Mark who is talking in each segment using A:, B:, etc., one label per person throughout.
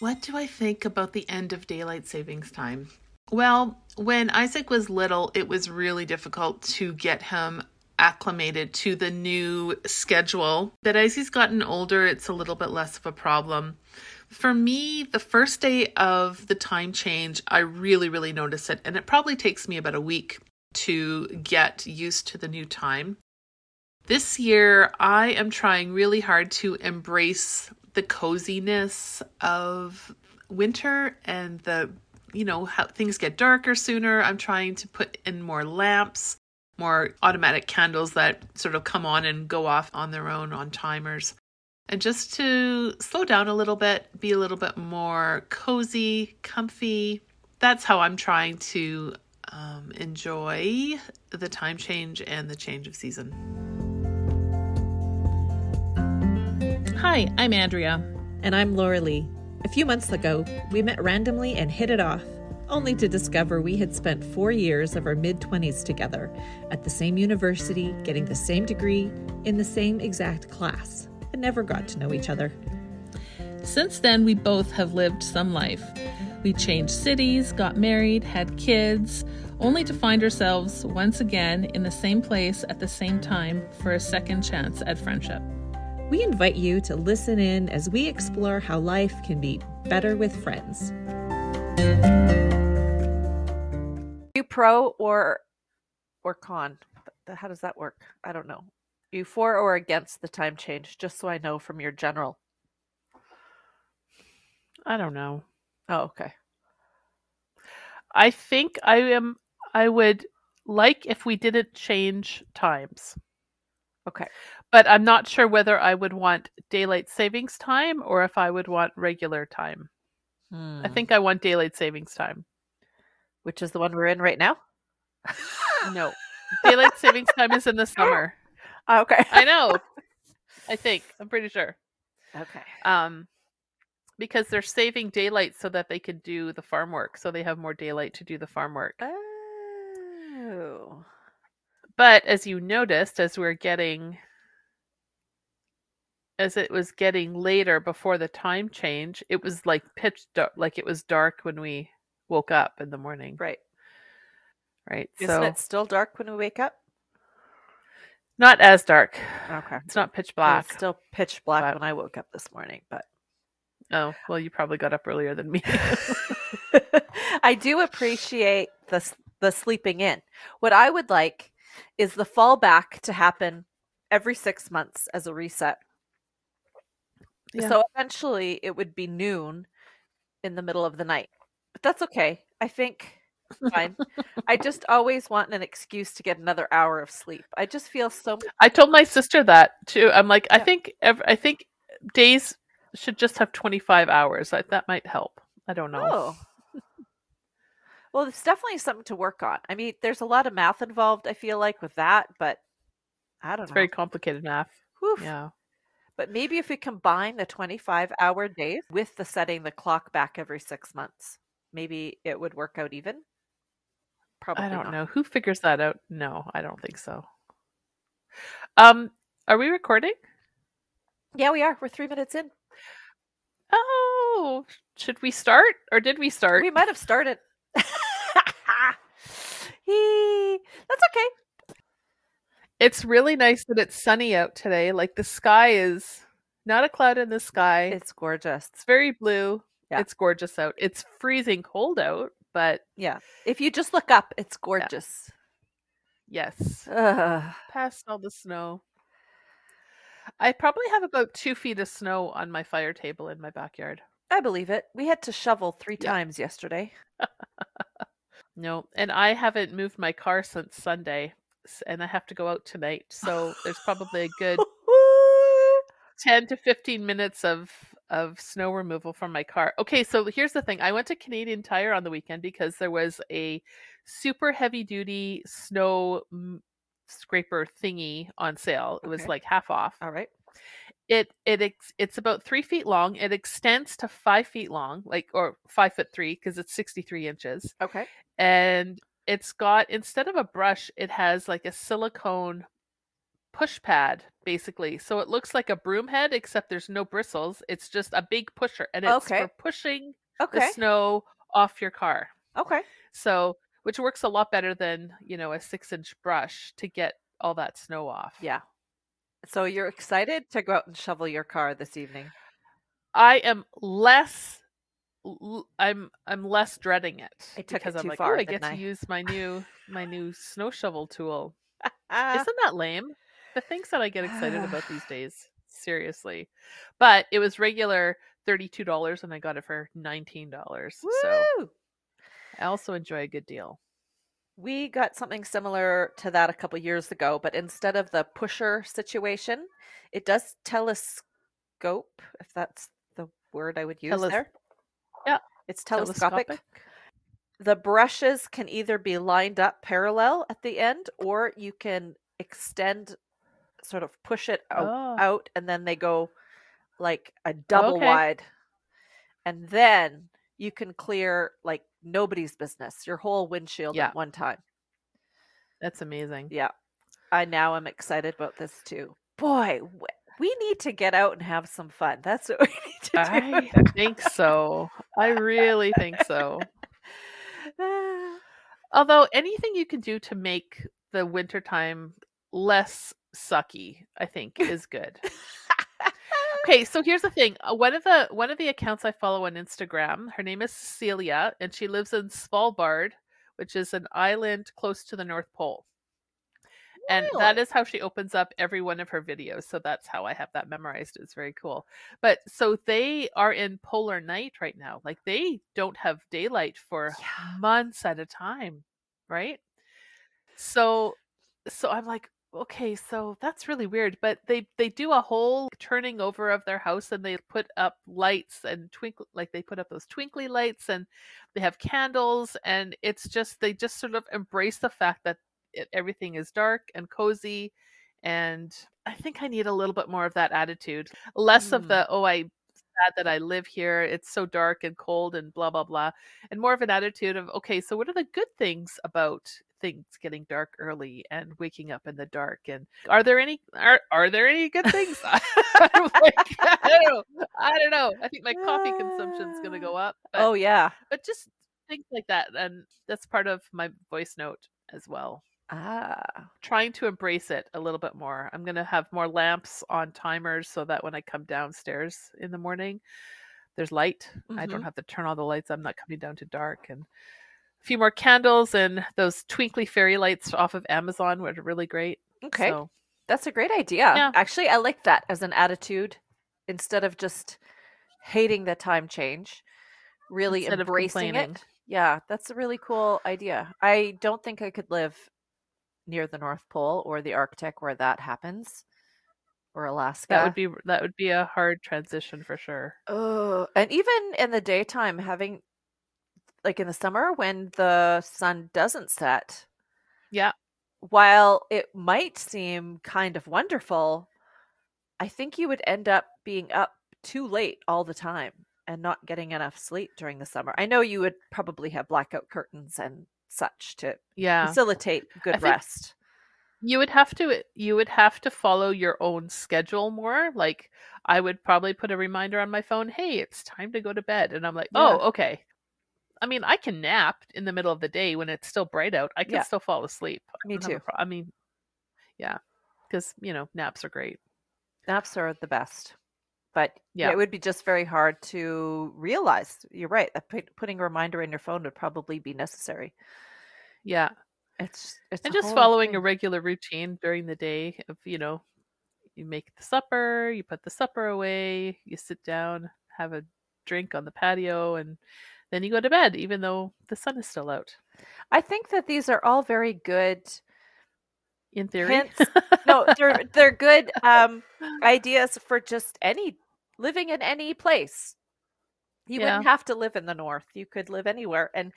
A: What do I think about the end of daylight savings time? Well, when Isaac was little, it was really difficult to get him acclimated to the new schedule. But as he's gotten older, it's a little bit less of a problem. For me, the first day of the time change, I really, really notice it. And it probably takes me about a week to get used to the new time. This year, I am trying really hard to embrace the coziness of winter and the you know how things get darker sooner. I'm trying to put in more lamps more automatic candles that sort of come on and go off on their own on timers. And just to slow down a little bit be a little bit more cozy comfy. That's how i'm trying to um, enjoy the time change and the change of season
B: Hi, I'm Andrea.
C: And I'm Laura Lee. A few months ago, we met randomly and hit it off, only to discover we had spent four years of our mid 20s together at the same university, getting the same degree, in the same exact class, and never got to know each other.
B: Since then, we both have lived some life. We changed cities, got married, had kids, only to find ourselves once again in the same place at the same time for a second chance at friendship.
C: We invite you to listen in as we explore how life can be better with friends.
D: you pro or or con? How does that work? I don't know. You for or against the time change? Just so I know from your general.
A: I don't know.
D: Oh, okay.
A: I think I am. I would like if we didn't change times.
D: Okay.
A: But I'm not sure whether I would want daylight savings time or if I would want regular time.
D: Hmm.
A: I think I want daylight savings time.
D: Which is the one we're in right now?
A: No. daylight savings time is in the summer.
D: Oh, okay.
A: I know. I think. I'm pretty sure.
D: Okay.
A: Um because they're saving daylight so that they can do the farm work, so they have more daylight to do the farm work.
D: Oh.
A: But as you noticed, as we're getting, as it was getting later before the time change, it was like pitch dark, like it was dark when we woke up in the morning.
D: Right.
A: Right.
D: Isn't
A: so
D: it still dark when we wake up?
A: not as dark.
D: Okay.
A: It's not pitch black.
D: It's still pitch black
A: But-
D: when I woke up this morning, but
A: Oh, well, you probably got up earlier than me.
D: I do appreciate the the sleeping in. What I would like is the fallback to happen every 6 months as a reset.
A: Yeah.
D: So eventually it would be noon in the middle of the night. But that's okay. I think fine. I just always want an excuse to get another hour of sleep. I just feel so
A: I told my sister that too. I'm like, I think ev- I think days should just have 25 hours. I, that might help. I don't know.
D: Oh. well, it's definitely something to work on. I mean, there's a lot of math involved, I feel like, with that, but I don't know.
A: It's
D: know.
A: very complicated math.
D: Whew.
A: Yeah.
D: But maybe if we combine the 25 hour days with the setting the clock back every six months, maybe it would work out even. Probably
A: I don't
D: not.
A: know. Who figures that out? No, I don't think so. Um, are we recording?
D: Yeah, we are. We're three minutes in.
A: Oh, should we start or did we start?
D: We might have started. Hee. That's okay.
A: It's really nice that it's sunny out today. Like the sky is not a cloud in the sky. It's,
D: gorgeous.
A: It's very blue.
D: Yeah.
A: It's gorgeous out. It's freezing cold out, but
D: Yeah. If you just look up, it's gorgeous.
A: yes,
D: Ugh.
A: past all the snow. I probably have about two feet of snow on my fire table in my backyard.
D: I believe it. We had to shovel three
A: Yeah.
D: times yesterday.
A: No, and I haven't moved my car since Sunday, and I have to go out tonight. So there's probably a good 10 to 15 minutes of of snow removal from my car. Okay, so here's the thing. I went to Canadian Tire on the weekend because there was a super heavy duty snow scraper thingy on sale. It was like half off.
D: All right.
A: It it it's about three feet long. It extends to five feet long, like or five foot three because it's 63 inches
D: Okay.
A: and it's got instead of a brush it has like a silicone push pad basically. So it looks like a broom head, except there's no bristles. It's just a big pusher, and it's
D: Okay.
A: for pushing
D: Okay.
A: the snow off your car.
D: Okay.
A: So, which works a lot better than you know a six inch brush to get all that snow off.
D: Yeah. So you're excited to go out and shovel your car this evening?
A: I am less. I'm I'm less dreading it
D: I took it
A: because I'm
D: too
A: like,
D: far,
A: oh, I get to
D: I?"
A: use my new my new snow shovel tool. Isn't that lame? The things that I get excited about these days, seriously. But it was regular thirty-two dollars, and I got it for nineteen dollars. So! I also enjoy a good deal.
D: We got something similar to that a couple years ago, but instead of the pusher situation, it does telescope, if that's the word I would use
A: Teles-
D: there.
A: Yeah,
D: It's telescopic.
A: telescopic.
D: The brushes can either be lined up parallel at the end, or you can extend, sort of push it out,
A: Oh.
D: out and then they go like a double
A: Okay.
D: wide. And then you can clear like nobody's business, your whole windshield
A: Yeah.
D: at one time.
A: That's amazing.
D: Yeah. I now am excited about this too. Boy, we need to get out and have some fun. That's what we need to do.
A: I think so. I really think so. Although anything you can do to make the wintertime less sucky, I think is good. okay, so here's the thing. Uh, One of the one of the accounts I follow on Instagram, her name is Celia, and she lives in Svalbard, which is an island close to the North Pole. And that is how she opens up every one of her videos. So that's how I have that memorized. It's very cool. But so they are in polar night right now. Like they don't have daylight for
D: Yeah.
A: months at a time, right? So so I'm like, okay, so that's really weird. But they they do a whole turning over of their house and they put up lights and twinkle like they put up those twinkly lights and they have candles and it's just they just sort of embrace the fact that everything is dark and cozy and I think I need a little bit more of that attitude. Less of
D: Mm.
A: the oh I sad that I live here. It's so dark and cold and blah blah blah. And more of an attitude of okay, so what are the good things about things getting dark early and waking up in the dark and are there any are are there any good things? Like, I don't know. I don't know. I think my coffee consumption is gonna go up. But,
D: oh yeah.
A: but just things like that. And that's part of my voice note as well
D: Ah.
A: trying to embrace it a little bit more. I'm going to have more lamps on timers so that when I come downstairs in the morning, there's light. I don't
D: Mhm.
A: have to turn all the lights. I'm not coming down to dark. And a few more candles and those twinkly fairy lights off of Amazon, were really great.
D: Okay.
A: So,
D: That's a great idea.
A: Yeah.
D: Actually, I like that as an attitude instead of just hating the time change, really
A: Instead
D: embracing it. Yeah, that's a really cool idea. I don't think I could live near the North Pole or the Arctic where that happens or Alaska.
A: that would be that would be a hard transition for sure.
D: Oh, and even in the daytime, having like in the summer when the sun doesn't set,
A: Yeah.
D: while it might seem kind of wonderful, I think you would end up being up too late all the time and not getting enough sleep during the summer. I know you would probably have blackout curtains and such to
A: Yeah.
D: facilitate good
A: think-
D: rest.
A: you would have to eh, you would have to follow your own schedule more like i would probably put a reminder on my phone hey it's time to go to bed and i'm like
D: Yeah.
A: oh okay i mean i can nap in the middle of the day when it's still bright out i can
D: Yeah.
A: still fall asleep
D: Me
A: don't have a
D: too.
A: pro- i mean yeah because you know naps are great
D: Naps are the best. But yeah.
A: Yeah.
D: it would be just very hard to realize. You're right. Putting a reminder in your phone would probably be necessary.
A: yeah
D: It's it's
A: and just following a regular routine during the day of you know you make the supper you put the supper away you sit down have a drink on the patio and then you go to bed even though the sun is still out
D: I think that these are all very good.
A: in theory
D: Hints. No, they're they're good um, ideas for just any living in any place. You wouldn't have to live in the north. You could live anywhere, and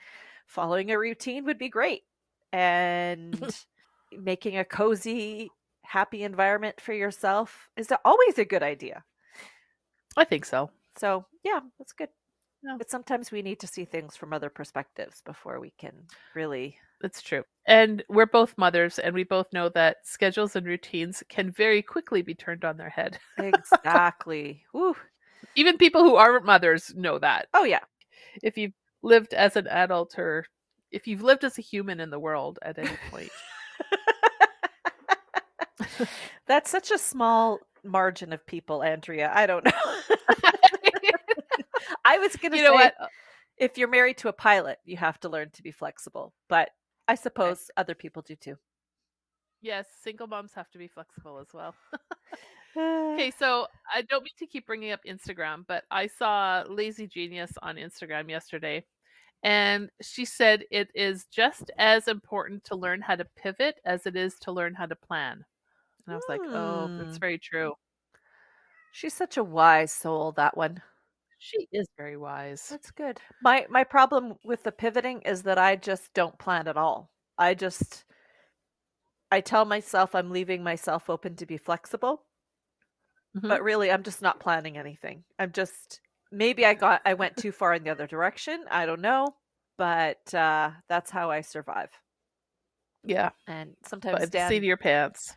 D: following a routine would be great. And making a cozy, happy environment for yourself is always a good idea.
A: i think so
D: So yeah, that's good.
A: No.
D: But sometimes we need to see things from other perspectives before we can really.
A: That's true. And we're both mothers, and we both know that schedules and routines can very quickly be turned on their head.
D: Exactly. Woo.
A: Even people who aren't mothers know that.
D: Oh, yeah.
A: If you've lived as an adult or if you've lived as a human in the world at any point.
D: That's such a small margin of people, Andrea. I don't know. I was going to
A: you
D: say
A: know what?
D: if you're married to a pilot, you have to learn to be flexible, but I suppose other people do too.
A: Yes, single moms have to be flexible as well. Okay, so I don't mean to keep bringing up Instagram, but I saw Lazy Genius on Instagram yesterday, and she said it is just as important to learn how to pivot as it is to learn how to plan. And I was like, oh, that's
D: Hmm.
A: very true.
D: She's such a wise soul, that one.
A: She is very wise.
D: That's good. My my problem with the pivoting is that I just don't plan at all. I just I tell myself I'm leaving myself open to be flexible,
A: Mhm.
D: but really I'm just not planning anything. I'm just maybe I got I went too far in the other direction. I don't know, but uh that's how I survive.
A: yeah,
D: And sometimes
A: the
D: Dan,
A: seat of your pants.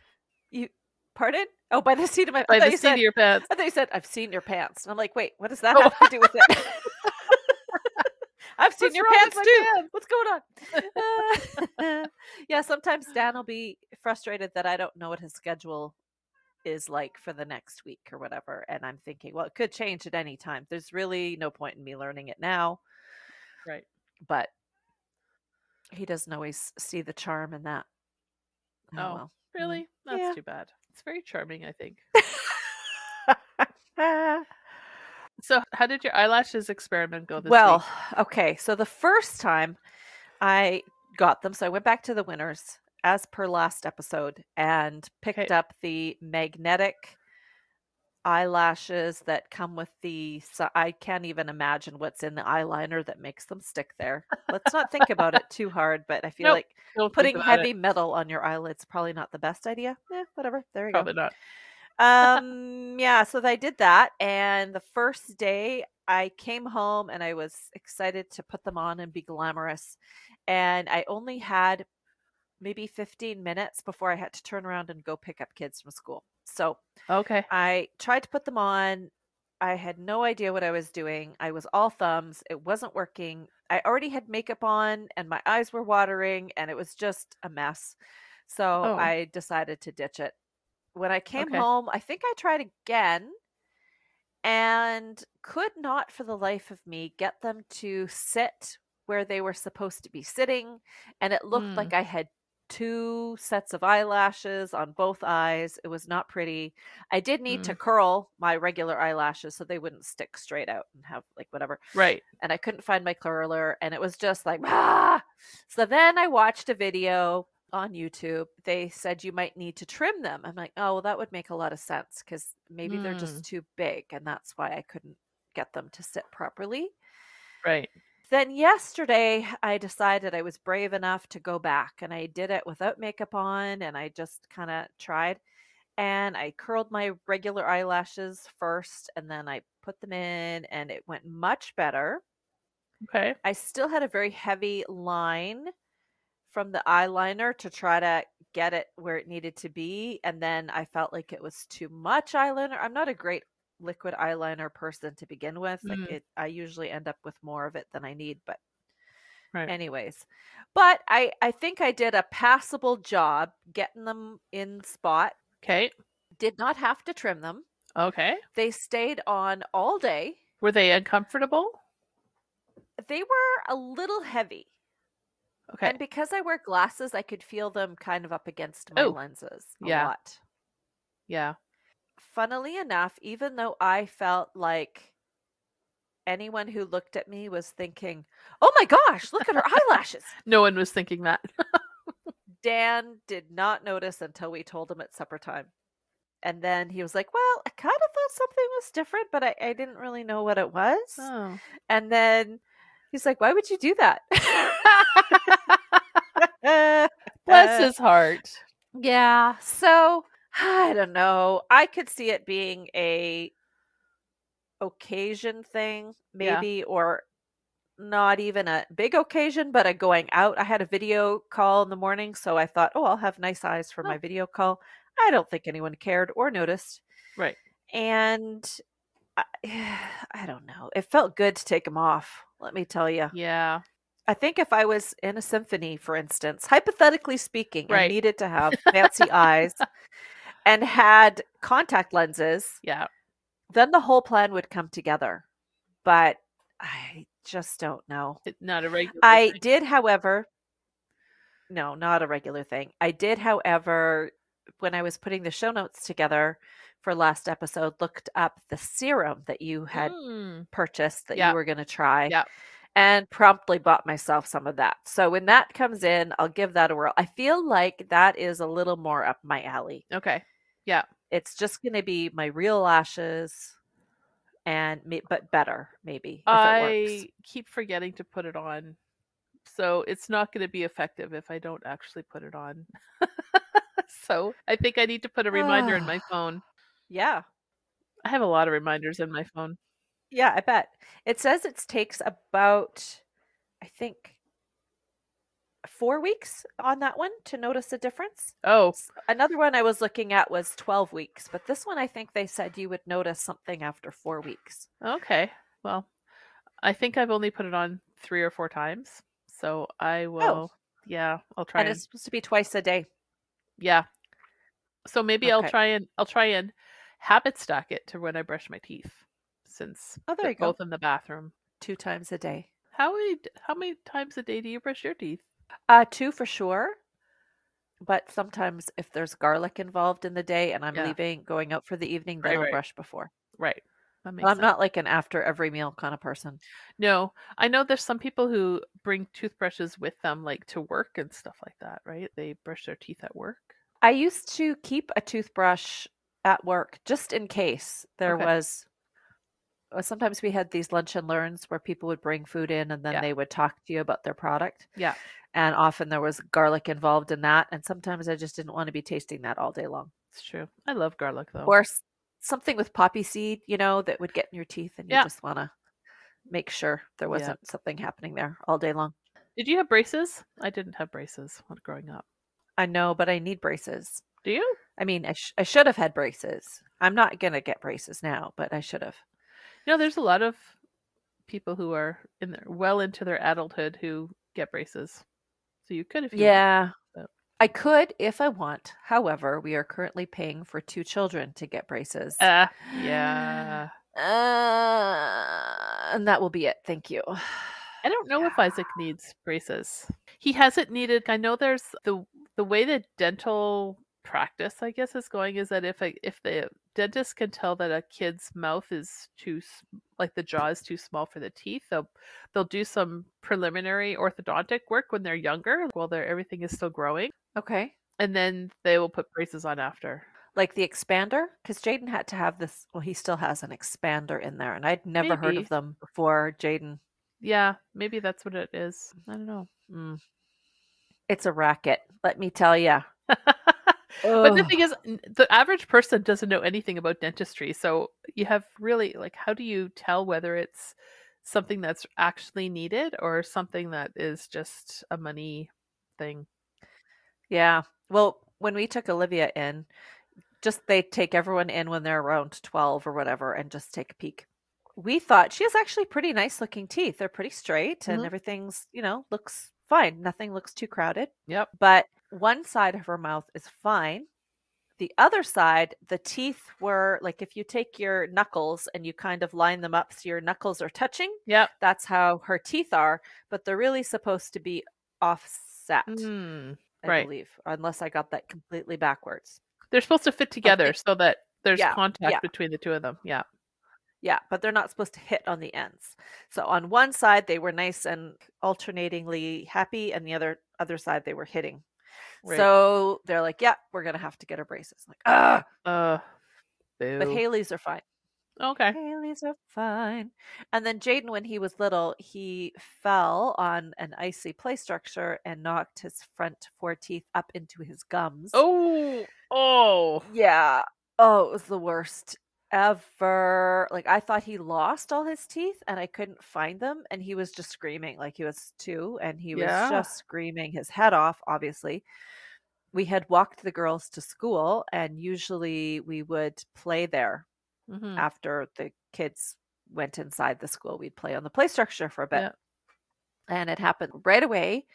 D: you pardon? Oh, by the seat of my
A: By the seat
D: said
A: of your pants.
D: I thought you said I've seen your pants. And I'm like, wait, what does that
A: Oh.
D: have to do with it? I've seen
A: What's
D: your pants too.
A: pants?
D: What's going on? Uh, yeah, sometimes Dan will be frustrated that I don't know what his schedule is like for the next week or whatever. And I'm thinking, well, it could change at any time. There's really no point in me learning it now.
A: Right.
D: But he doesn't always see the charm in that.
A: Oh.
D: well.
A: Really? That's
D: Yeah.
A: too bad. It's very charming, I think. So, how did your eyelashes experiment go this
D: well,
A: week?
D: okay. So the first time I got them, so I went back to the Winners as per last episode and picked
A: Okay.
D: up the magnetic eyelashes that come with the. So I can't even imagine what's in the eyeliner that makes them stick there. Let's not think about it too hard, but I feel
A: Nope,
D: like putting
A: about it.
D: heavy metal on your eyelids probably not the best idea. Yeah, whatever. There you go
A: Probably not.
D: um yeah so i did that and the first day i came home and i was excited to put them on and be glamorous and i only had maybe 15 minutes before i had to turn around and go pick up kids from school so
A: Okay.
D: i tried to put them on i had no idea what i was doing i was all thumbs it wasn't working i already had makeup on and my eyes were watering and it was just a mess so
A: Oh.
D: i decided to ditch it when I came
A: Okay.
D: home, I think I tried again and could not for the life of me get them to sit where they were supposed to be sitting. And it looked
A: Mm.
D: like I had two sets of eyelashes on both eyes. It was not pretty. I did need to curl my regular eyelashes so they wouldn't stick straight out and have like whatever
A: Right.
D: and I couldn't find my curler, and it was just like, ah. So then I watched a video on YouTube. They said you might need to trim them. I'm like, oh, well, that would make a lot of sense because maybe they're just too big, and that's why I couldn't get them to sit properly.
A: Right.
D: Then yesterday, I decided I was brave enough to go back, and I did it without makeup on, and I just kind of tried. And I curled my regular eyelashes first, and then I put them in, and it went much better.
A: Okay.
D: I still had a very heavy line from the eyeliner to try to get it where it needed to be. And then I felt like it was too much eyeliner. I'm not a great liquid eyeliner person to begin with. Like
A: Mm.
D: it I usually end up with more of it than I need, but
A: Right.
D: anyways. But I I think I did a passable job getting them in spot.
A: Okay.
D: Did not have to trim them.
A: Okay.
D: They stayed on all day.
A: Were they uncomfortable?
D: They were a little heavy.
A: Okay.
D: And because I wear glasses, I could feel them kind of up against my
A: Oh,
D: lenses a
A: yeah.
D: lot.
A: yeah.
D: Funnily enough, even though I felt like anyone who looked at me was thinking, oh my gosh, look at her eyelashes.
A: No one was thinking that.
D: Dan did not notice until we told him at supper time. And then he was like, well, I kind of thought something was different, but I, I didn't really know what it was.
A: oh.
D: And then he's like, why would you do that?
A: Bless his heart.
D: Yeah. So I don't know. I could see it being a occasion thing,
A: Yeah.
D: maybe, or not even a big occasion, but a going out. I had a video call in the morning, so I thought, oh, I'll have nice eyes for
A: Oh.
D: my video call. I don't think anyone cared or noticed.
A: Right.
D: And I, I don't know. It felt good to take them off. Let me tell you.
A: Yeah.
D: I think if I was in a symphony, for instance, hypothetically speaking,
A: Right.
D: and needed to have fancy eyes and had contact lenses,
A: Yeah.
D: then the whole plan would come together. But I just don't know.
A: Not a regular.
D: I
A: thing.
D: did, however, no, not a regular thing. I did, however, when I was putting the show notes together for last episode, looked up the serum that you had
A: Mm.
D: purchased that
A: Yeah.
D: you were going to try.
A: Yeah.
D: And promptly bought myself some of that. So when that comes in, I'll give that a whirl. I feel like that is a little more up my alley.
A: Okay.
D: It's just going to be my real lashes and but better maybe if it
A: I
D: works.
A: keep forgetting to put it on. So it's not going to be effective if I don't actually put it on. so I think I need to put a reminder in my phone.
D: Yeah.
A: I have a lot of reminders in my phone.
D: Yeah, I bet. It says it takes about I think 4 weeks on that one to notice a difference.
A: Oh,
D: Another one I was looking at was 12 weeks, but this one I think they said you would notice something after 4 weeks.
A: okay. Well, I think I've only put it on three or four times. So I oh. will, yeah, I'll try
D: And
A: and,
D: it's supposed to be twice a day.
A: yeah. So maybe I'll try and I'll try and habit stack it to when I brush my teeth, since
D: Oh, there
A: they're
D: go.
A: both in the bathroom.
D: Two times a day.
A: How many how many times a day do you brush your teeth?
D: Uh two for sure. But sometimes if there's garlic involved in the day and I'm
A: Yeah.
D: leaving going out for the evening, then
A: Right,
D: I'll
A: right.
D: brush before.
A: Right. That makes
D: I'm
A: sense.
D: not like an after every meal kind of person.
A: No, I know there's some people who bring toothbrushes with them, like to work and stuff like that, right? They brush their teeth at work.
D: I used to keep a toothbrush at work just in case there
A: Okay.
D: was. uh, Sometimes we had these lunch and learns where people would bring food in and then
A: Yeah.
D: they would talk to you about their product.
A: Yeah.
D: And often there was garlic involved in that. And sometimes I just didn't want to be tasting that all day long.
A: It's true. I love garlic though.
D: Or s- something with poppy seed, you know, that would get in your teeth and you
A: Yeah.
D: just want to make sure there wasn't something happening there all day long.
A: Did you have braces? I didn't have braces when growing up.
D: I know, but I need braces.
A: Do you?
D: I mean, I, sh- I should have had braces. I'm not going to get braces now, but I should have.
A: You know, there's a lot of people who are in their well into their adulthood who get braces. So you could if you want.
D: Yeah.
A: but-
D: I could if I want. However, we are currently paying for two children to get braces.
A: Uh, yeah.
D: Uh, and that will be it. Thank you.
A: I don't know if Isaac needs braces. He hasn't needed. I know there's the the way that dental practice, I guess, is going is that if a, if the dentist can tell that a kid's mouth is too like the jaw is too small for the teeth, they'll they'll do some preliminary orthodontic work when they're younger, while they're everything is still growing,
D: Okay.
A: and then they will put braces on after.
D: Like the expander? Because Jaden had to have this. Well, he still has an expander in there, and I'd never heard of them before Jaden.
A: Yeah, maybe that's what it is. I don't know.
D: Mm. It's a racket, let me tell you.
A: But the thing is, the average person doesn't know anything about dentistry. So you have really like, how do you tell whether it's something that's actually needed or something that is just a money thing?
D: Yeah. Well, when we took Olivia in, just they take everyone in when they're around 12 or whatever and just take a peek. We thought she has actually pretty nice looking teeth. They're pretty straight and
A: Mhm.
D: everything's, you know, looks fine. Nothing looks too crowded.
A: Yep.
D: But one side of her mouth is fine. The other side, the teeth were like if you take your knuckles and you kind of line them up so your knuckles are touching,
A: Yep.
D: that's how her teeth are, but they're really supposed to be offset.
A: Mm.
D: I
A: Right.
D: believe, unless I got that completely backwards.
A: They're supposed to fit together so that there's
D: Yeah,
A: contact
D: yeah.
A: between the two of them. Yeah.
D: Yeah, but they're not supposed to hit on the ends. So on one side they were nice and alternatingly happy, and the other other side they were hitting.
A: Right.
D: So they're like, "Yeah, we're gonna have to get her braces." I'm like, ah,
A: Uh,
D: but. Haley's are fine.
A: okay.
D: Haley's are fine. And then Jaden, when he was little, he fell on an icy play structure and knocked his front four teeth up into his gums.
A: Oh, oh.
D: Yeah. Oh, it was the worst. Ever like I thought he lost all his teeth and I couldn't find them and he was just screaming like he was 2 and he
A: Yeah.
D: was just screaming his head off obviously. We had walked the girls to school and usually we would play there
A: Mhm.
D: after the kids went inside the school. We'd play on the play structure for a bit.
A: Yeah.
D: And it happened right away.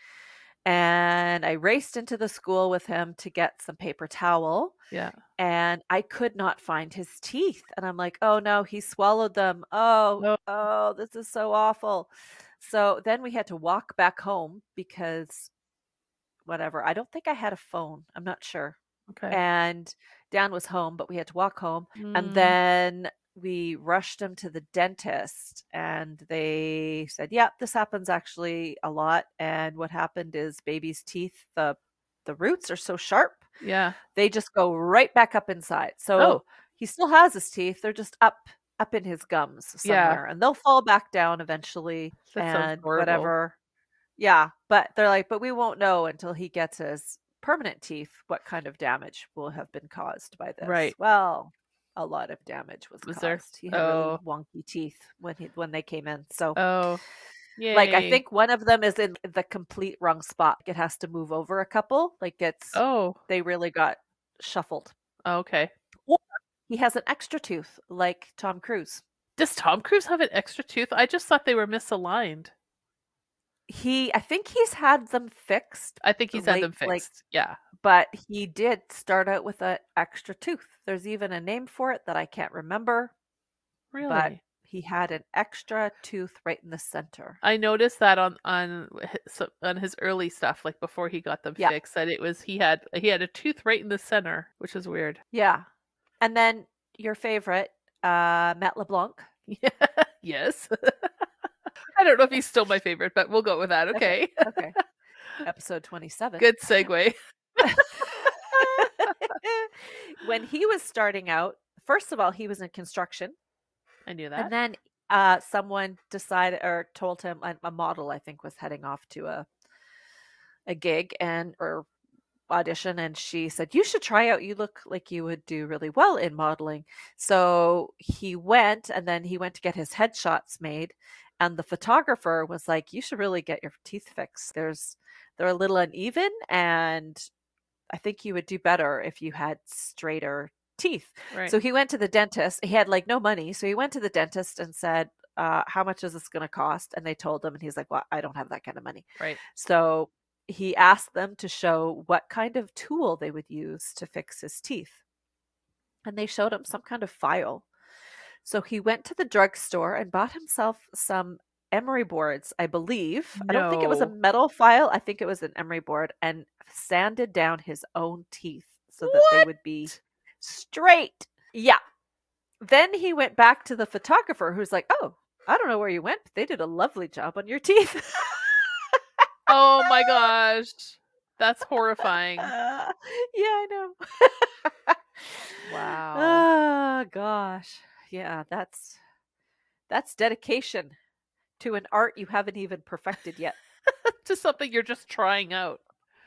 D: And I raced into the school with him to get some paper towel
A: Yeah.
D: and I could not find his teeth. And I'm like, oh no, he swallowed them. Oh,
A: No.
D: oh, this is so awful. So then we had to walk back home because whatever. I don't think I had a phone. I'm not sure.
A: Okay.
D: And Dan was home, but we had to walk home.
A: Mm.
D: And then we rushed him to the dentist and they said, yeah, this happens actually a lot. And what happened is baby's teeth, the the roots are so sharp
A: yeah.
D: they just go right back up inside. So
A: Oh.
D: he still has his teeth; they're just up up in his gums
A: Yeah.
D: somewhere, and they'll fall back down eventually.
A: That
D: and whatever. Yeah, but they're like, but we won't know until he gets his permanent teeth what kind of damage will have been caused by this.
A: Right.
D: Well, a lot of damage was,
A: Was
D: caused.
A: there?
D: He had
A: Oh.
D: really wonky teeth when he when they came in. So
A: Oh. Yay.
D: like I think one of them is in the complete wrong spot. It has to move over a couple. Like it's
A: Oh.
D: they really got shuffled.
A: Oh, okay.
D: He has an extra tooth like Tom Cruise.
A: Does Tom Cruise have an extra tooth? I just thought they were misaligned.
D: He I think he's had them fixed,
A: I think he's had them
D: Like- like-
A: fixed. yeah.
D: But he did start out with an extra tooth. There's even a name for it that I can't remember.
A: Really.
D: But He had an extra tooth right in the center.
A: I noticed that on on his, on his early stuff, like before he got them
D: Yeah.
A: fixed, that it was he had he had a tooth right in the center, which is weird.
D: Yeah. And then your favorite, uh Matt LeBlanc.
A: Yeah. yes. I don't know if he's still my favorite, but we'll go with that. Okay.
D: Okay. Episode 27.
A: Good segue.
D: when he was starting out, first of all, he was in construction.
A: I knew that.
D: And then uh, someone decided or told him a, a model, I think, was heading off to a a gig and or audition, and she said, "You should try out. You look like you would do really well in modeling." So he went, and then he went to get his headshots made, and the photographer was like, "You should really get your teeth fixed. There's they're a little uneven, and I think you would do better if you had straighter teeth."
A: right.
D: So he went to the dentist. He had like no money. So he went to the dentist and said, uh, How much is this going to cost? And they told him, and he's like, Well, I don't have that kind of money.
A: right.
D: So he asked them to show what kind of tool they would use to fix his teeth. And they showed him some kind of file. So he went to the drugstore and bought himself some emery boards, I believe. No. I don't think it was a metal file. I think it was an emery board and sanded down his own teeth so that they would be straight. Yeah. Then he went back to the photographer who's like, Oh, I don't know where you went, but they did a lovely job on your teeth.
A: Oh my gosh. That's horrifying.
D: Uh, yeah, I know.
A: Wow.
D: Oh gosh. Yeah, that's that's dedication to an art you haven't even perfected yet.
A: to something you're just trying out.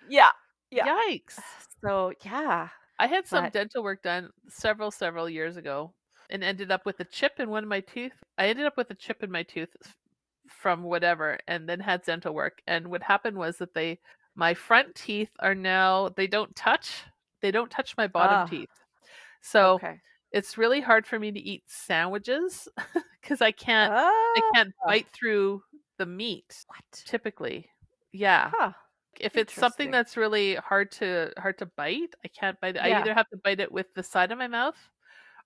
D: Yeah. Yeah.
A: Yikes.
D: So yeah.
A: I had some
D: But-
A: dental work done several, several years ago and ended up with a chip in one of my teeth. I ended up with a chip in my tooth from whatever and then had dental work. And what happened was that they, my front teeth are now, they don't touch. They don't touch my bottom
D: Ah.
A: teeth. So
D: okay.
A: it's really hard for me to eat sandwiches because I can't, I
D: Ah,
A: can't bite through the meat
D: what?
A: typically. Yeah.
D: Huh.
A: if it's something that's really hard to hard to bite i can't bite it. I either have to bite it with the side of my mouth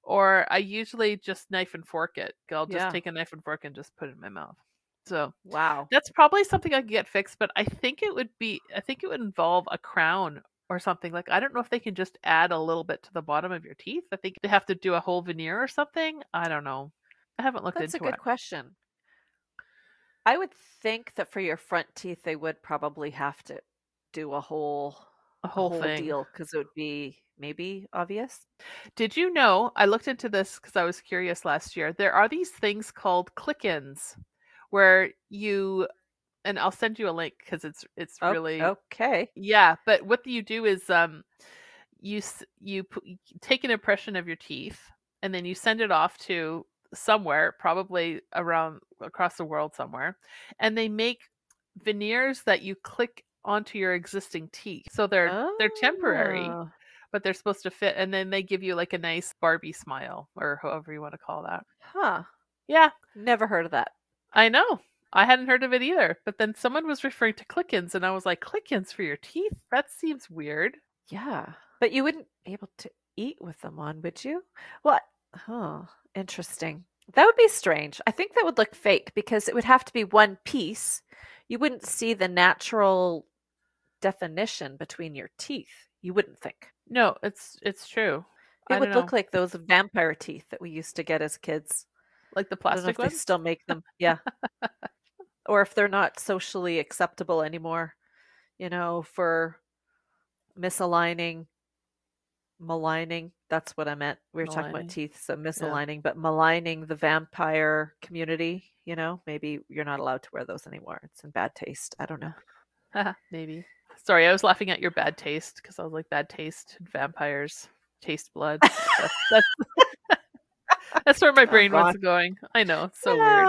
A: or i usually just knife and fork it. I'll just
D: Yeah.
A: take a knife and fork and just put it in my mouth. So
D: Wow.
A: that's probably something i could get fixed but i think it would be i think it would involve a crown or something. Like i don't know if they can just add a little bit to the bottom of your teeth. I think they have to do a whole veneer or something. I don't know i haven't looked
D: That's a good
A: it
D: question. I would think that for your front teeth they would probably have to do a whole
A: a whole, thing
D: deal because it would be maybe obvious.
A: Did you know? I looked into this because I was curious last year. There are these things called click-ins, where you, and I'll send you a link because it's it's
D: Oh,
A: really
D: okay.
A: yeah. But what you do is um, you you you take an impression of your teeth and then you send it off to somewhere, probably around across the world somewhere, and they make veneers that you click onto your existing teeth. So they're they're temporary,
D: Oh.
A: but they're supposed to fit and then they give you like a nice Barbie smile or however you want to call that.
D: Huh.
A: Yeah,
D: Never heard of that.
A: I know. I hadn't heard of it either. But then someone was referring to click-ins and I was like, "Click-ins for your teeth? That seems weird."
D: Yeah. But you wouldn't be able to eat with them on, would you? What? Huh. Interesting. That would be strange. I think that would look fake because it would have to be one piece. You wouldn't see the natural definition between your teeth. You wouldn't think.
A: No, it's it's true.
D: It would look like those vampire teeth that we used to get as kids.
A: like the
D: I don't know
A: plastic
D: if they
A: ones.
D: still make them. Yeah. or if they're not socially acceptable anymore, you know, for misaligning, maligning. That's what I meant. We were talking about teeth, so misaligning, but maligning the vampire community, you know, maybe you're not allowed to wear those anymore. It's in bad taste. I don't know.
A: Maybe. Sorry, I was laughing at your bad taste because I was like, bad taste, vampires, taste blood. That's, that's, that's where my
D: Oh,
A: brain was going. I know. It's so weird.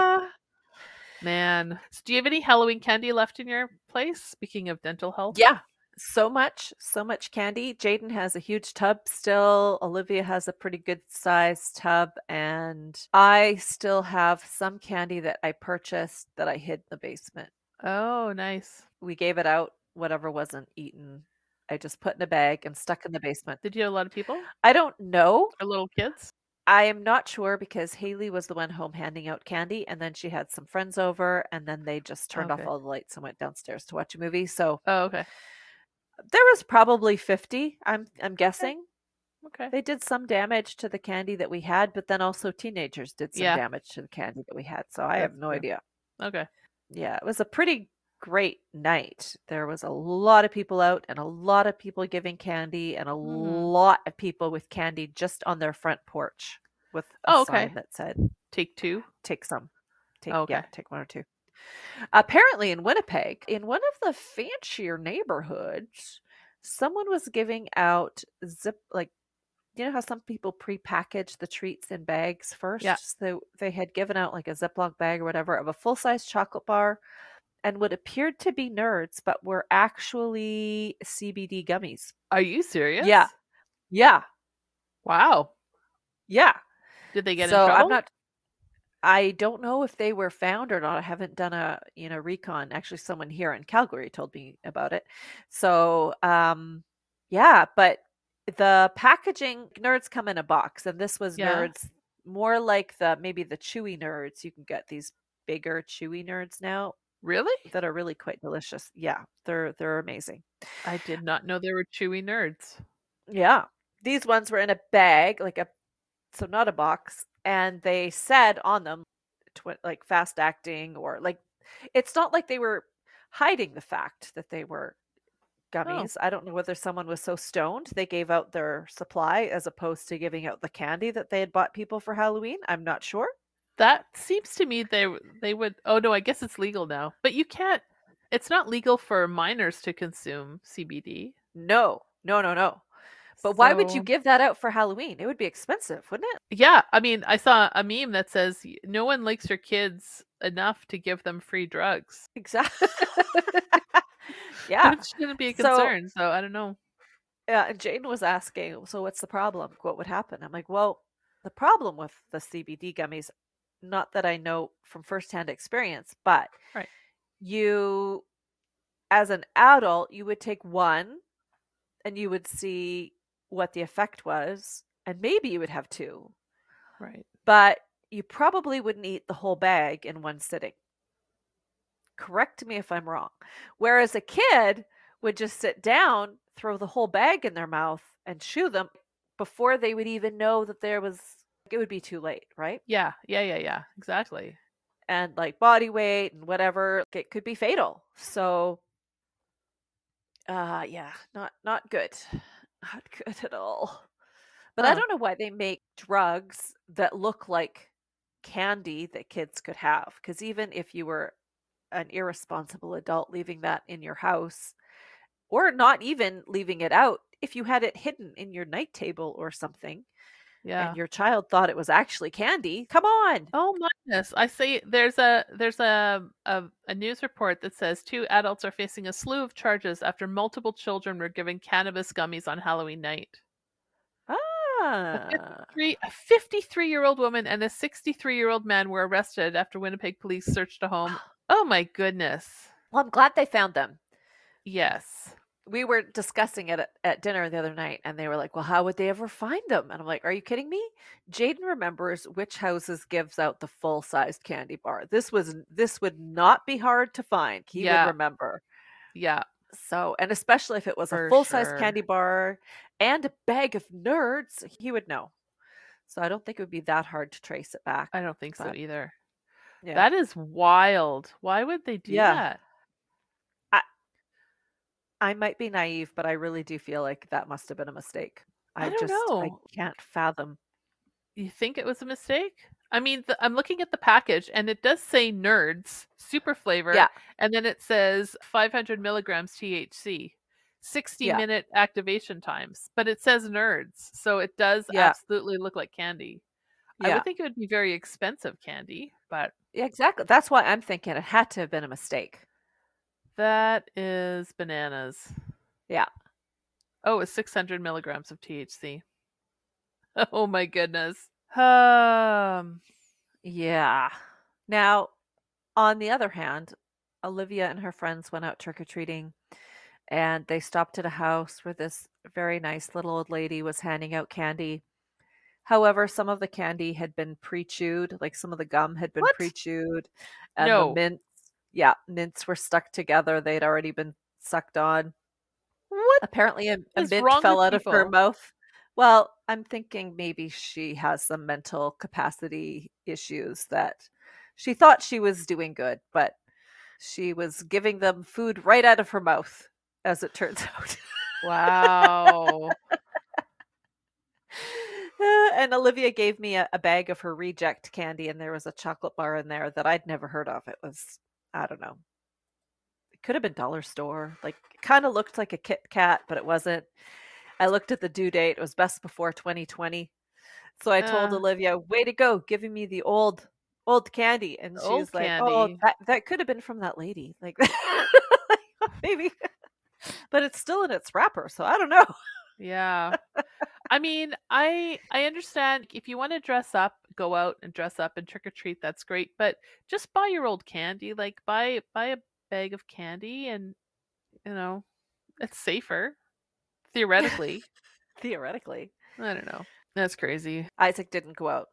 A: Man. So do you have any Halloween candy left in your place? Speaking of dental health.
D: Yeah, so much, so much candy. Jaden has a huge tub still. Olivia has a pretty good sized tub. And I still have some candy that I purchased that I hid in the basement.
A: Oh, nice.
D: We gave it out, whatever wasn't eaten. I just put in a bag and stuck in the basement.
A: Did you have a lot of people
D: I don't know.
A: or little kids?
D: I am not sure because Haley was the one home handing out candy, and then she had some friends over, and then they just turned
A: Okay.
D: off all the lights and went downstairs to watch a movie. So
A: Oh, okay.
D: There was probably 50 i'm i'm guessing
A: Okay.
D: they did some damage to the candy that we had but then also teenagers did some
A: Yeah.
D: damage to the candy that we had so i have
A: That's
D: no idea
A: Okay.
D: yeah it was a pretty great night there was a lot of people out and a lot of people giving candy and a
A: Mhm.
D: lot of people with candy just on their front porch with a
A: Oh, okay.
D: sign that said
A: Take two.
D: take some take yeah
A: okay.
D: take one or two apparently in winnipeg in one of the fancier neighborhoods someone was giving out zip like you know how some people pre-package the treats in bags first Yeah. so they had given out like a ziploc bag or whatever of a full-size chocolate bar and what appeared to be nerds but were actually cbd gummies
A: Are you serious?
D: yeah yeah
A: Wow.
D: yeah
A: Did they get
D: so
A: in trouble?
D: I'm not. I don't know if they were found or not. I haven't done a you know recon. Actually, someone here in Calgary told me about it. So um, yeah, but the packaging nerds come in a box, and this was
A: Yeah.
D: nerds more like the maybe the chewy nerds. You can get these bigger chewy nerds now
A: Really?
D: that are really quite delicious. Yeah, they're they're amazing.
A: I did not know there were chewy nerds.
D: Yeah. These ones were in a bag, like a so not a box, and they said on them tw- like fast acting or like it's not like they were hiding the fact that they were oh. gummies. I don't know whether someone was so stoned they gave out their supply as opposed to giving out the candy that they had bought people for Halloween. I'm not sure.
A: That seems to me they they would. Oh no, I guess it's legal now. But you can't. It's not legal for minors to consume CBD.
D: No. No, no, no. But why would you give that out for Halloween? It would be expensive, wouldn't it?
A: Yeah, I mean, I saw a meme that says no one likes your kids enough to give them free drugs.
D: Exactly. yeah.
A: it shouldn't be a
D: So-
A: concern. So, I don't know.
D: Yeah, and Jane was asking, so what's the problem? What would happen? I'm like, well, the problem with the CBD gummies, not that I know from firsthand experience, but
A: Right.
D: you, as an adult, you would take one and you would see what the effect was, and maybe you would have two,
A: Right.
D: but you probably wouldn't eat the whole bag in one sitting. Correct me if I'm wrong. Whereas a kid would just sit down, throw the whole bag in their mouth, and chew them before they would even know that there was, it would be too late, right?
A: Yeah. Yeah. Yeah. Yeah. Exactly.
D: And like body weight and whatever, it could be fatal. So, uh, yeah, not not good, not good at all. But I don't know why they make drugs that look like candy that kids could have. Because even if you were an irresponsible adult leaving that in your house, or not even leaving it out, if you had it hidden in your night table or something,
A: Yeah.
D: and your child thought it was actually candy. Come on.
A: Oh my goodness! I see. There's a there's a, a a news report that says two adults are facing a slew of charges after multiple children were given cannabis gummies on Halloween night.
D: Ah.
A: A 53 year old woman and a 63 year old man were arrested after Winnipeg police searched a home. Oh my goodness!
D: Well, I'm glad they found them.
A: Yes.
D: We were discussing it at, at dinner the other night, and they were like, "Well, how would they ever find them?" And I'm like, "Are you kidding me?" Jaden remembers which houses gives out the full sized candy bar. This was this would not be hard to find. He
A: Yeah.
D: would remember.
A: Yeah.
D: So, and especially if it was
A: For
D: a full size
A: sure.
D: candy bar and a bag of nerds, he would know. So I don't think it would be that hard to trace it back.
A: I don't think so either.
D: Yeah.
A: That is wild. Why would they do
D: Yeah.
A: that?
D: I might be naive, but I really do feel like that must have been a mistake.
A: I
D: I,
A: don't
D: just I can't fathom.
A: You think it was a mistake? I mean, the, I'm looking at the package and it does say nerds, super flavor.
D: Yeah.
A: And then it says 500 milligrams THC, 60
D: Yeah.
A: minute activation times, but it says nerds. So it does
D: Yeah.
A: absolutely look like candy. I would think it would be very expensive candy, but
D: Yeah, exactly. That's why I'm thinking it had to have been a mistake.
A: That is bananas.
D: Yeah.
A: Oh, it's 600 milligrams of THC. Oh my goodness. Um,
D: Yeah. Now, on the other hand, Olivia and her friends went out trick or treating and they stopped at a house where this very nice little old lady was handing out candy. However, some of the candy had been pre chewed, like some of the gum had been pre chewed, and
A: No.
D: the mints, yeah, mints were stuck together. They'd already been sucked on.
A: what?
D: Apparently, a, a mint fell out of her mouth. Well, I'm thinking maybe she has some mental capacity issues that she thought she was doing good, but she was giving them food right out of her mouth, as it turns out.
A: Wow.
D: And Olivia gave me a, a bag of her reject candy, and there was a chocolate bar in there that I'd never heard of. It was, I don't know, it could have been dollar store. Like, it kind of looked like a Kit Kat, but it wasn't. I looked at the due date; it was best before 2020. So I told
A: Uh.
D: Olivia, "Way to go, giving me the old, old candy." And she's
A: old
D: like, "Oh, that that could have been from that lady, like maybe." But it's still in its wrapper, so I don't know.
A: Yeah. I mean, I I understand if you want to dress up, go out and dress up and trick or treat, that's great. But just buy your old candy. Like buy buy a bag of candy and you know, it's safer. Theoretically.
D: Theoretically,
A: I don't know. That's crazy.
D: Isaac didn't go out.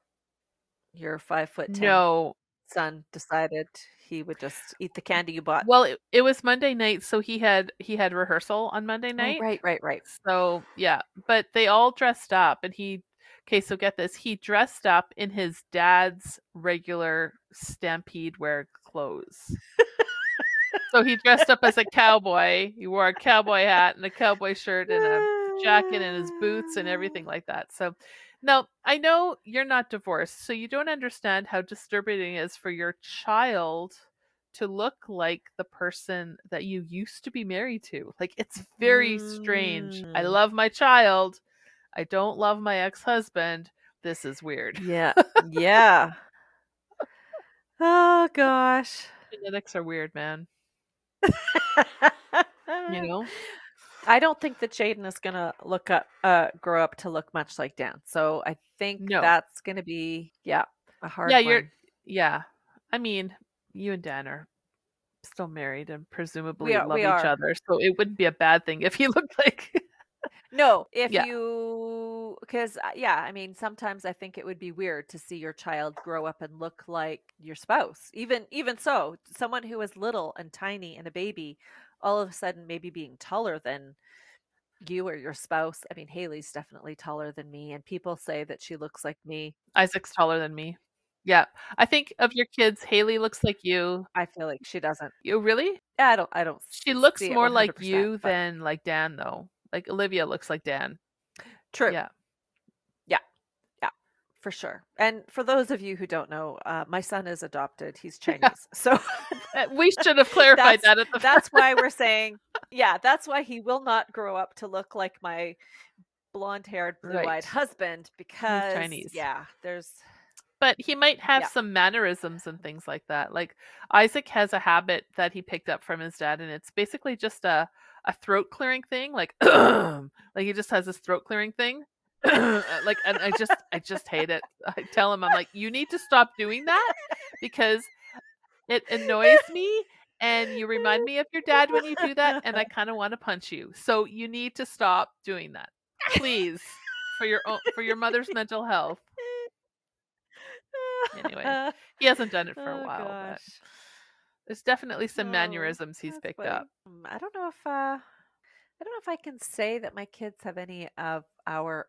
D: Your five foot ten
A: No.
D: son decided he would just eat the candy you bought.
A: Well, it, it was Monday night, so he had he had rehearsal on Monday
D: Oh,
A: night.
D: right, right, right.
A: So yeah, but they all dressed up, and he. Okay, so get this. He dressed up in his dad's regular Stampede wear clothes. so he dressed up as a cowboy. He wore a cowboy hat and a cowboy shirt and a jacket and his boots and everything like that. So now I know you're not divorced, so you don't understand how disturbing it is for your child to look like the person that you used to be married to. Like it's very strange. I
D: Mm.
A: love my child. I don't love my ex-husband. This is weird.
D: Yeah, yeah. Oh gosh.
A: Genetics are weird, man. You know?
D: I don't think that Jaden is gonna look up, uh, grow up to look much like Dan. So I think
A: No.
D: that's gonna be, yeah, a hard
A: yeah,
D: one.
A: you're yeah. I mean, you and Dan are still married and presumably
D: are-
A: love each
D: are.
A: other. So it wouldn't be a bad thing if he looked like
D: No, if
A: Yeah.
D: you, because yeah, I mean, sometimes I think it would be weird to see your child grow up and look like your spouse. Even, even so, someone who is little and tiny and a baby, all of a sudden maybe being taller than you or your spouse. I mean, Haley's definitely taller than me, and people say that she looks like me.
A: Isaac's taller than me. Yeah. I think of your kids, Haley looks like you.
D: I feel like she doesn't.
A: You really?
D: Yeah, I don't. I don't.
A: She looks more like you
D: but-
A: than like Dan though. Like Olivia looks like Dan.
D: True.
A: Yeah.
D: For sure. And for those of you who don't know, uh, my son is adopted. He's Chinese, so
A: Uh, We should have clarified that at the
D: that's why we're saying, yeah, that's why he will not grow up to look like my blonde-haired, blue-eyed husband because
A: Chinese.
D: yeah, there's
A: But he might have
D: Yeah.
A: some mannerisms and things like that. Like Isaac has a habit that he picked up from his dad, and it's basically just a a throat clearing thing. Like like he just has this throat clearing thing. like and I just I just hate it. I tell him I'm like you need to stop doing that because it annoys me and you remind me of your dad when you do that and I kind of want to punch you. So you need to stop doing that. Please for your own for your mother's mental health. Anyway, He hasn't done it for a
D: Oh,
A: while, but there's definitely some
D: Oh,
A: mannerisms he's picked
D: funny.
A: up.
D: Mm, I don't know if uh I don't know if I can say that my kids have any of our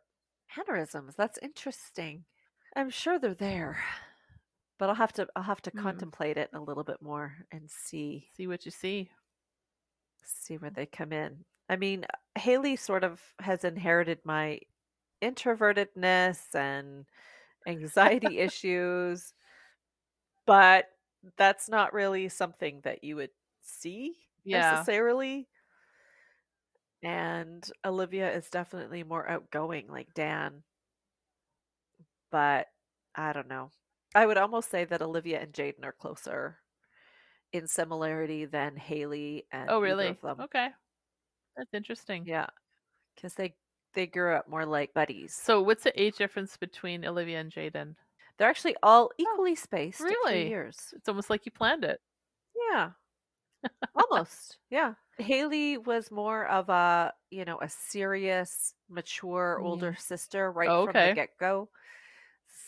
D: mannerisms. That's interesting. I'm sure they're there. But I'll have to I'll have to
A: Hmm.
D: contemplate it a little bit more and see
A: See what you see.
D: see where they come in. I mean, Haley sort of has inherited my introvertedness and anxiety issues, but that's not really something that you would see
A: Yeah.
D: necessarily. And Olivia is definitely more outgoing, like Dan. But I don't know. I would almost say that Olivia and Jaden are closer in similarity than Haley and
A: Oh, really?
D: of them.
A: Okay. That's interesting.
D: Yeah, because they they grew up more like buddies.
A: So, what's the age difference between Olivia and Jaden?
D: They're actually all oh, equally spaced. at three
A: Oh, really?
D: years.
A: It's almost like you planned it.
D: Yeah. Almost. Yeah. Haley was more of a, you know, a serious, mature older sister right
A: Oh,
D: from
A: okay.
D: the get-go.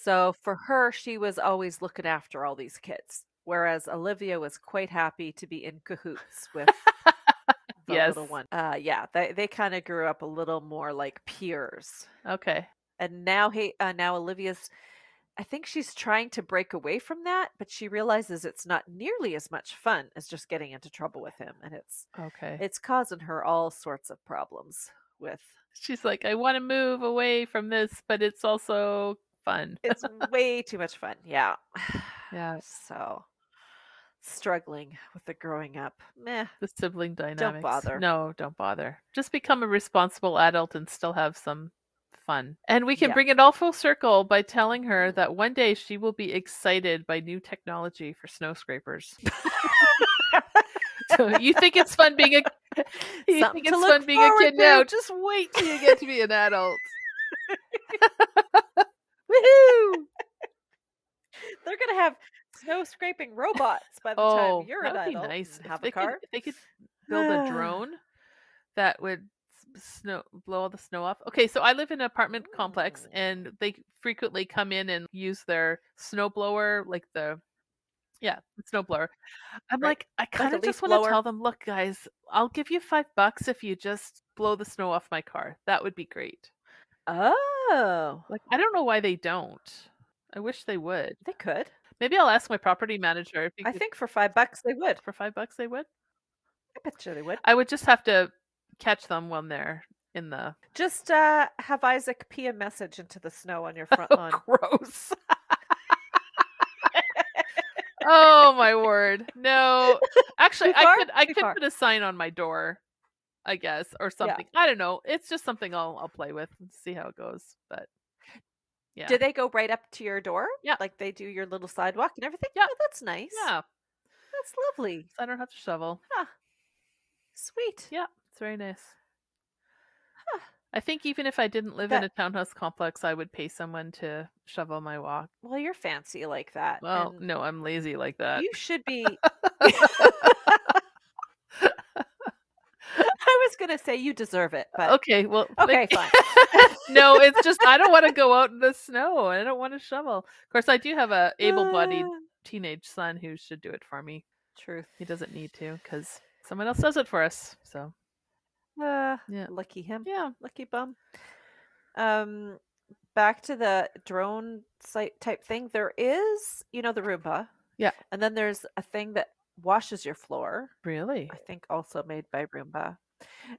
D: So for her, she was always looking after all these kids. Whereas Olivia was quite happy to be in cahoots with the little one. Uh yeah, they they kind of grew up a little more like peers.
A: Okay.
D: And now hey uh, now Olivia's I think she's trying to break away from that, but she realizes it's not nearly as much fun as just getting into trouble with him and it's
A: Okay.
D: it's causing her all sorts of problems with
A: She's like, I want to move away from this, but it's also fun.
D: it's way too much fun. Yeah.
A: Yeah.
D: So struggling with the growing up. Meh.
A: The sibling dynamics.
D: Don't bother.
A: No, don't bother. Just become a responsible adult and still have some fun. And we can
D: Yeah.
A: bring it all full circle by telling her mm. that one day she will be excited by new technology for snow scrapers. so you think it's fun being a you
D: Something
A: think it's fun being a kid now. Just wait till you get to be an adult.
D: Woohoo! They're gonna have snow scraping robots by the
A: Oh,
D: time you're
A: that
D: an
A: would be
D: adult
A: nice. If
D: have
A: they
D: a car.
A: Could, if they could build a drone that would snow blow all the snow off. Okay, so I live in an apartment complex, and they frequently come in and use their snow blower, like the yeah, the snow blower. I'm
D: Right.
A: like, I kind of just want to tell them, look, guys, I'll give you five bucks if you just blow the snow off my car. That would be great.
D: Oh,
A: Like, I don't know why they don't. I wish they would.
D: they could.
A: Maybe I'll ask my property manager if
D: I think for five bucks they would.
A: for five bucks they would.
D: I bet you they would.
A: I would just have to catch them when they're in the
D: Just uh, have Isaac pee a message into the snow on your front
A: oh,
D: lawn.
A: gross. oh my word. No. Actually I could I
D: Too
A: could
D: far.
A: put a sign on my door, I guess, or something. I don't know. It's just something I'll I'll play with and see how it goes. But yeah.
D: Do they go right up to your door?
A: Yeah.
D: Like they do your little sidewalk and everything?
A: Yeah.
D: Oh, that's nice.
A: yeah.
D: That's lovely.
A: I don't have to shovel.
D: Sweet.
A: Yeah, very nice.
D: Huh.
A: I think even if I didn't live in a townhouse complex, I would pay someone to shovel my walk.
D: Well, you're fancy like that.
A: Well, no, I'm lazy like that.
D: You should be. I was going to say you deserve it, but
A: Okay, well,
D: Okay,
A: like-
D: fine.
A: no, it's just I don't want to go out in the snow. I don't want to shovel. Of course, I do have a able-bodied
D: Ah,
A: teenage son who should do it for me.
D: Truth.
A: He doesn't need to because someone else does it for us. So
D: Uh,
A: Yeah.
D: Lucky him.
A: yeah,
D: Lucky bum. Um, back to the drone site type thing. There is, you know, the Roomba.
A: Yeah.
D: And then there's a thing that washes your floor.
A: really.
D: I think also made by Roomba.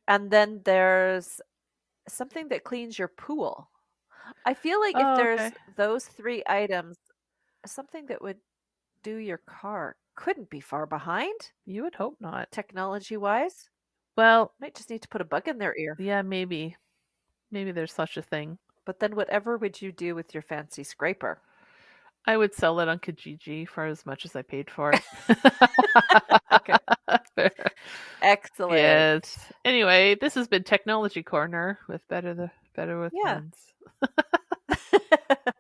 D: And then there's something that cleans your pool. I feel like
A: Oh,
D: if there's
A: okay.
D: those three items, something that would do your car couldn't be far behind
A: You would hope not.
D: technology wise.
A: Well,
D: Might just need to put a bug in their ear.
A: yeah, maybe.
E: Maybe there's such a thing.
D: But then, whatever would you do with your fancy scraper?
E: I would sell it on Kijiji for as much as I paid for it.
D: Okay. Excellent.
E: yes. Anyway, this has been Technology Corner with Better the Better with
D: Yeah.
E: Friends.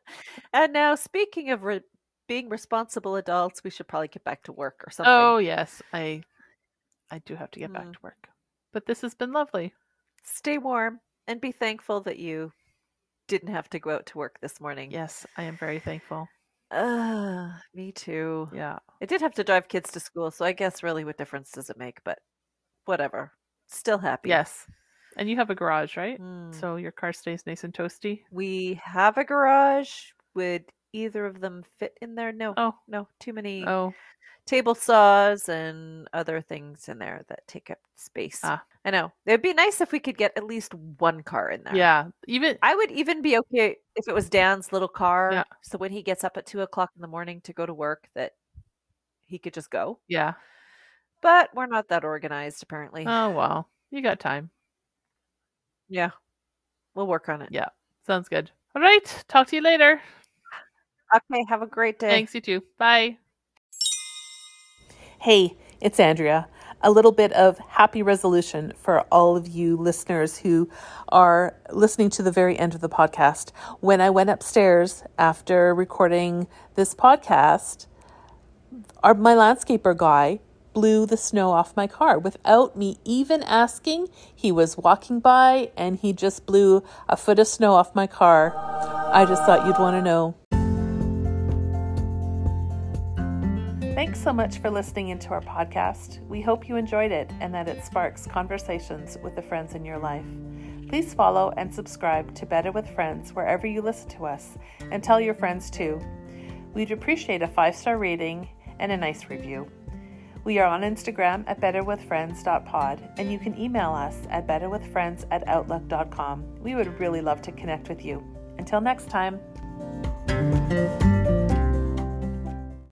D: and now, speaking of re- being responsible adults, we should probably get back to work or something.
E: Oh yes, I I do have to get back
D: Mm.
E: to work. But this has been lovely.
D: Stay warm and be thankful that you didn't have to go out to work this morning.
E: Yes, I am very thankful.
D: Uh, me too.
E: Yeah.
D: I did have to drive kids to school, so I guess really what difference does it make? But whatever. Still happy.
E: Yes. And you have a garage, right?
D: Mm.
E: So your car stays nice and toasty.
D: we have a garage. Would either of them fit in there? No.
E: Oh.
D: No, too many
E: Oh,
D: table saws and other things in there that take up space.
E: Ah.
D: I know. It'd be nice if we could get at least one car in there.
E: yeah. Even
D: I would even be okay if it was Dan's little car.
E: Yeah.
D: So when he gets up at two o'clock in the morning to go to work, that he could just go.
E: yeah.
D: But we're not that organized, apparently.
E: Oh well, you got time.
D: yeah. We'll work on it.
E: Yeah. Sounds good. All right. Talk to you later.
D: Okay. Have a great day.
E: Thanks. You too. Bye.
A: Hey, it's Andrea. A little bit of happy resolution for all of you listeners who are listening to the very end of the podcast. When I went upstairs after recording this podcast, our, my landscaper guy blew the snow off my car without me even asking. He was walking by and he just blew a foot of snow off my car. I just thought you'd want to know. Thanks so much for listening into our podcast. We hope you enjoyed it and that it sparks conversations with the friends in your life. Please follow and subscribe to Better with Friends wherever you listen to us and tell your friends too. We'd appreciate a five star rating and a nice review. We are on Instagram at betterwithfriends.pod and you can email us at betterwithfriends at outlook.com. We would really love to connect with you. Until next time.